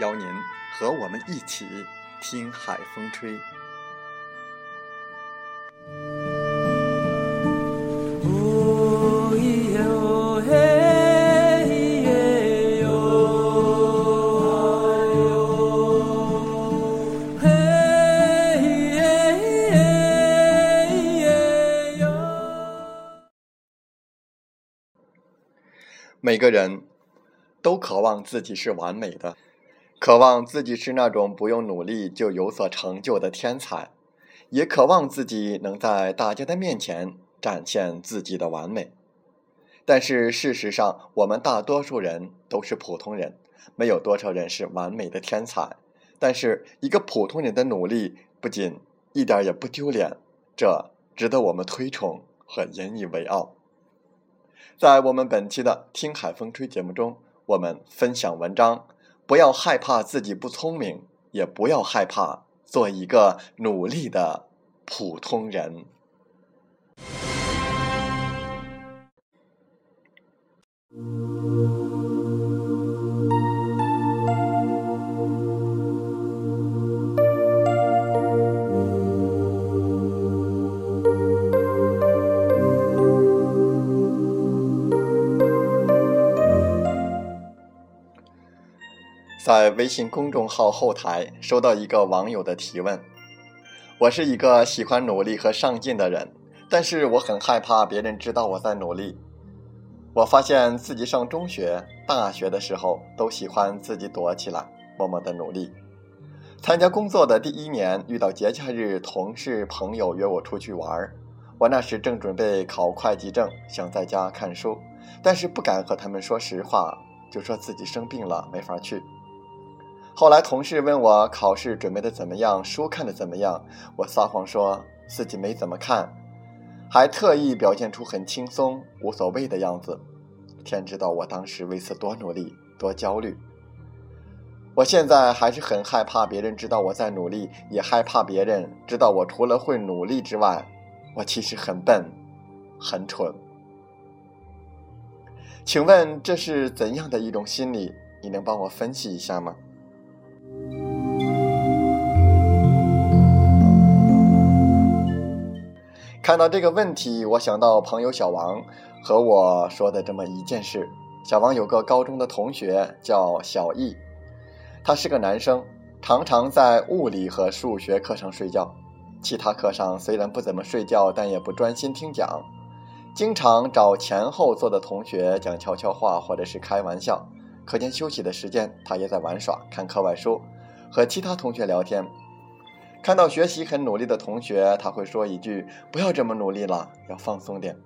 邀您和我们一起听海风吹。每个人都渴望自己是完美的。渴望自己是那种不用努力就有所成就的天才，也渴望自己能在大家的面前展现自己的完美。但是事实上，我们大多数人都是普通人，没有多少人是完美的天才。但是一个普通人的努力不仅一点也不丢脸，这值得我们推崇和引以为傲。在我们本期的《听海风吹》节目中，我们分享文章。不要害怕自己不聪明，也不要害怕做一个努力的普通人。在微信公众号后台收到一个网友的提问：我是一个喜欢努力和上进的人，但是我很害怕别人知道我在努力。我发现自己上中学、大学的时候都喜欢自己躲起来，默默的努力。参加工作的第一年，遇到节假日，同事朋友约我出去玩我那时正准备考会计证，想在家看书，但是不敢和他们说实话，就说自己生病了，没法去。后来同事问我考试准备的怎么样，书看的怎么样，我撒谎说自己没怎么看，还特意表现出很轻松、无所谓的样子。天知道我当时为此多努力、多焦虑。我现在还是很害怕别人知道我在努力，也害怕别人知道我除了会努力之外，我其实很笨、很蠢。请问这是怎样的一种心理？你能帮我分析一下吗？看到这个问题，我想到朋友小王和我说的这么一件事。小王有个高中的同学叫小易，他是个男生，常常在物理和数学课上睡觉，其他课上虽然不怎么睡觉，但也不专心听讲，经常找前后座的同学讲悄悄话或者是开玩笑。课间休息的时间，他也在玩耍、看课外书，和其他同学聊天。看到学习很努力的同学，他会说一句：“不要这么努力了，要放松点。”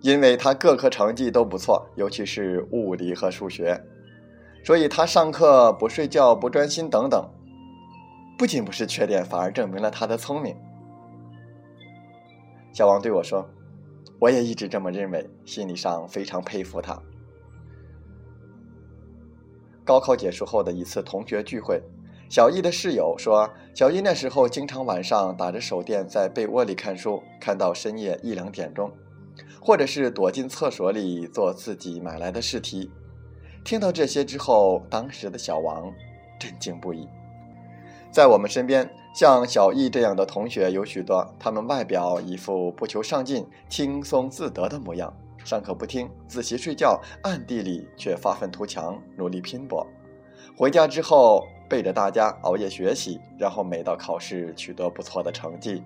因为他各科成绩都不错，尤其是物理和数学，所以他上课不睡觉、不专心等等，不仅不是缺点，反而证明了他的聪明。小王对我说：“我也一直这么认为，心理上非常佩服他。”高考结束后的一次同学聚会。小易的室友说，小易那时候经常晚上打着手电在被窝里看书，看到深夜一两点钟，或者是躲进厕所里做自己买来的试题。听到这些之后，当时的小王震惊不已。在我们身边，像小易这样的同学有许多，他们外表一副不求上进、轻松自得的模样，上课不听，自习睡觉，暗地里却发愤图强，努力拼搏。回家之后背着大家熬夜学习，然后每到考试取得不错的成绩。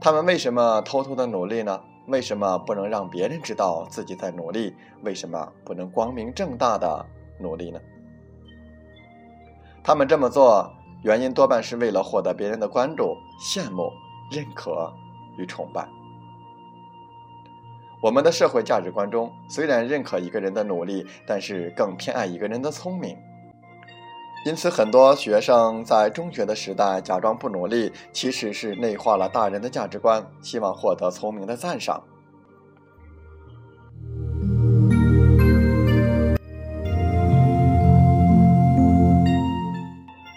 他们为什么偷偷的努力呢？为什么不能让别人知道自己在努力？为什么不能光明正大的努力呢？他们这么做，原因多半是为了获得别人的关注、羡慕、认可与崇拜。我们的社会价值观中，虽然认可一个人的努力，但是更偏爱一个人的聪明。因此，很多学生在中学的时代假装不努力，其实是内化了大人的价值观，希望获得聪明的赞赏。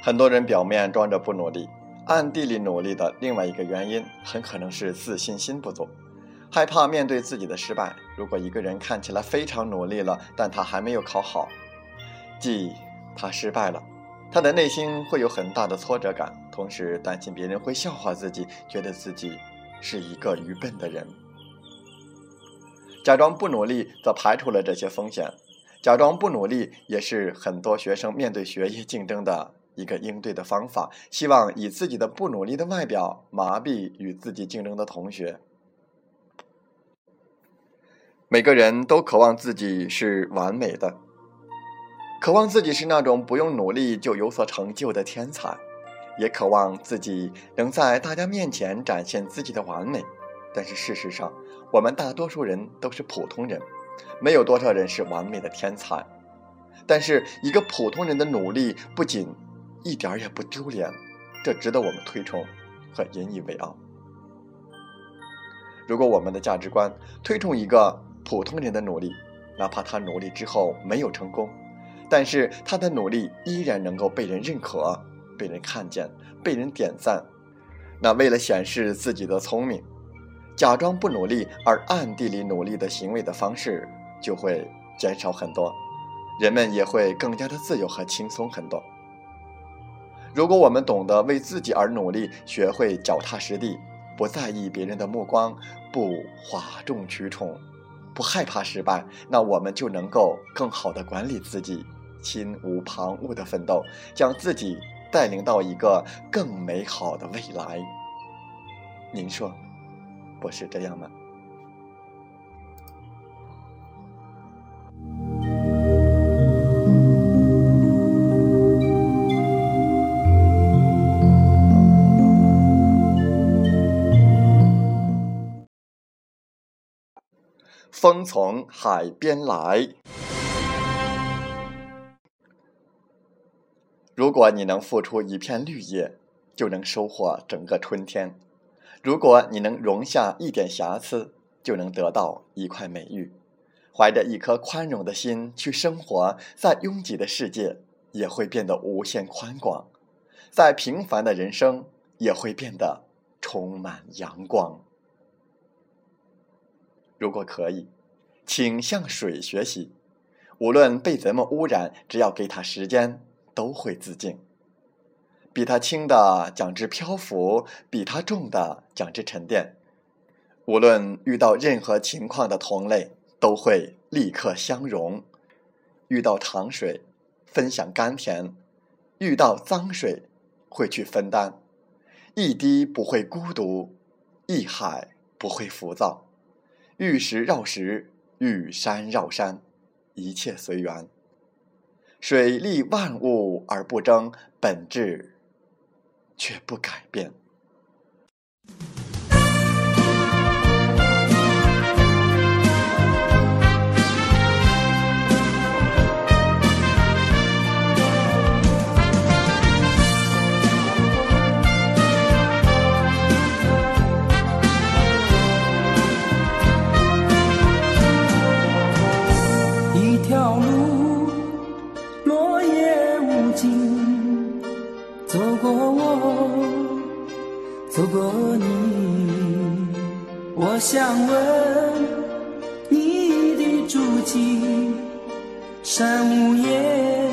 很多人表面装着不努力，暗地里努力的另外一个原因，很可能是自信心不足，害怕面对自己的失败。如果一个人看起来非常努力了，但他还没有考好，即他失败了。他的内心会有很大的挫折感，同时担心别人会笑话自己，觉得自己是一个愚笨的人。假装不努力，则排除了这些风险。假装不努力，也是很多学生面对学业竞争的一个应对的方法，希望以自己的不努力的外表麻痹与自己竞争的同学。每个人都渴望自己是完美的。渴望自己是那种不用努力就有所成就的天才，也渴望自己能在大家面前展现自己的完美。但是事实上，我们大多数人都是普通人，没有多少人是完美的天才。但是一个普通人的努力不仅一点也不丢脸，这值得我们推崇和引以为傲。如果我们的价值观推崇一个普通人的努力，哪怕他努力之后没有成功，但是他的努力依然能够被人认可、被人看见、被人点赞。那为了显示自己的聪明，假装不努力而暗地里努力的行为的方式就会减少很多，人们也会更加的自由和轻松很多。如果我们懂得为自己而努力，学会脚踏实地，不在意别人的目光，不哗众取宠，不害怕失败，那我们就能够更好的管理自己。心无旁骛的奋斗，将自己带领到一个更美好的未来。您说，不是这样吗？风从海边来。如果你能付出一片绿叶，就能收获整个春天；如果你能容下一点瑕疵，就能得到一块美玉。怀着一颗宽容的心去生活，在拥挤的世界也会变得无限宽广，在平凡的人生也会变得充满阳光。如果可以，请向水学习，无论被怎么污染，只要给它时间。都会自净。比它轻的讲之漂浮，比它重的讲之沉淀。无论遇到任何情况的同类，都会立刻相融。遇到糖水，分享甘甜；遇到脏水，会去分担。一滴不会孤独，一海不会浮躁。遇石绕石，遇山绕山，一切随缘。水利万物而不争，本质却不改变。静走过我走过你我想问你的足迹山无言。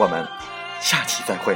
我们下期再会。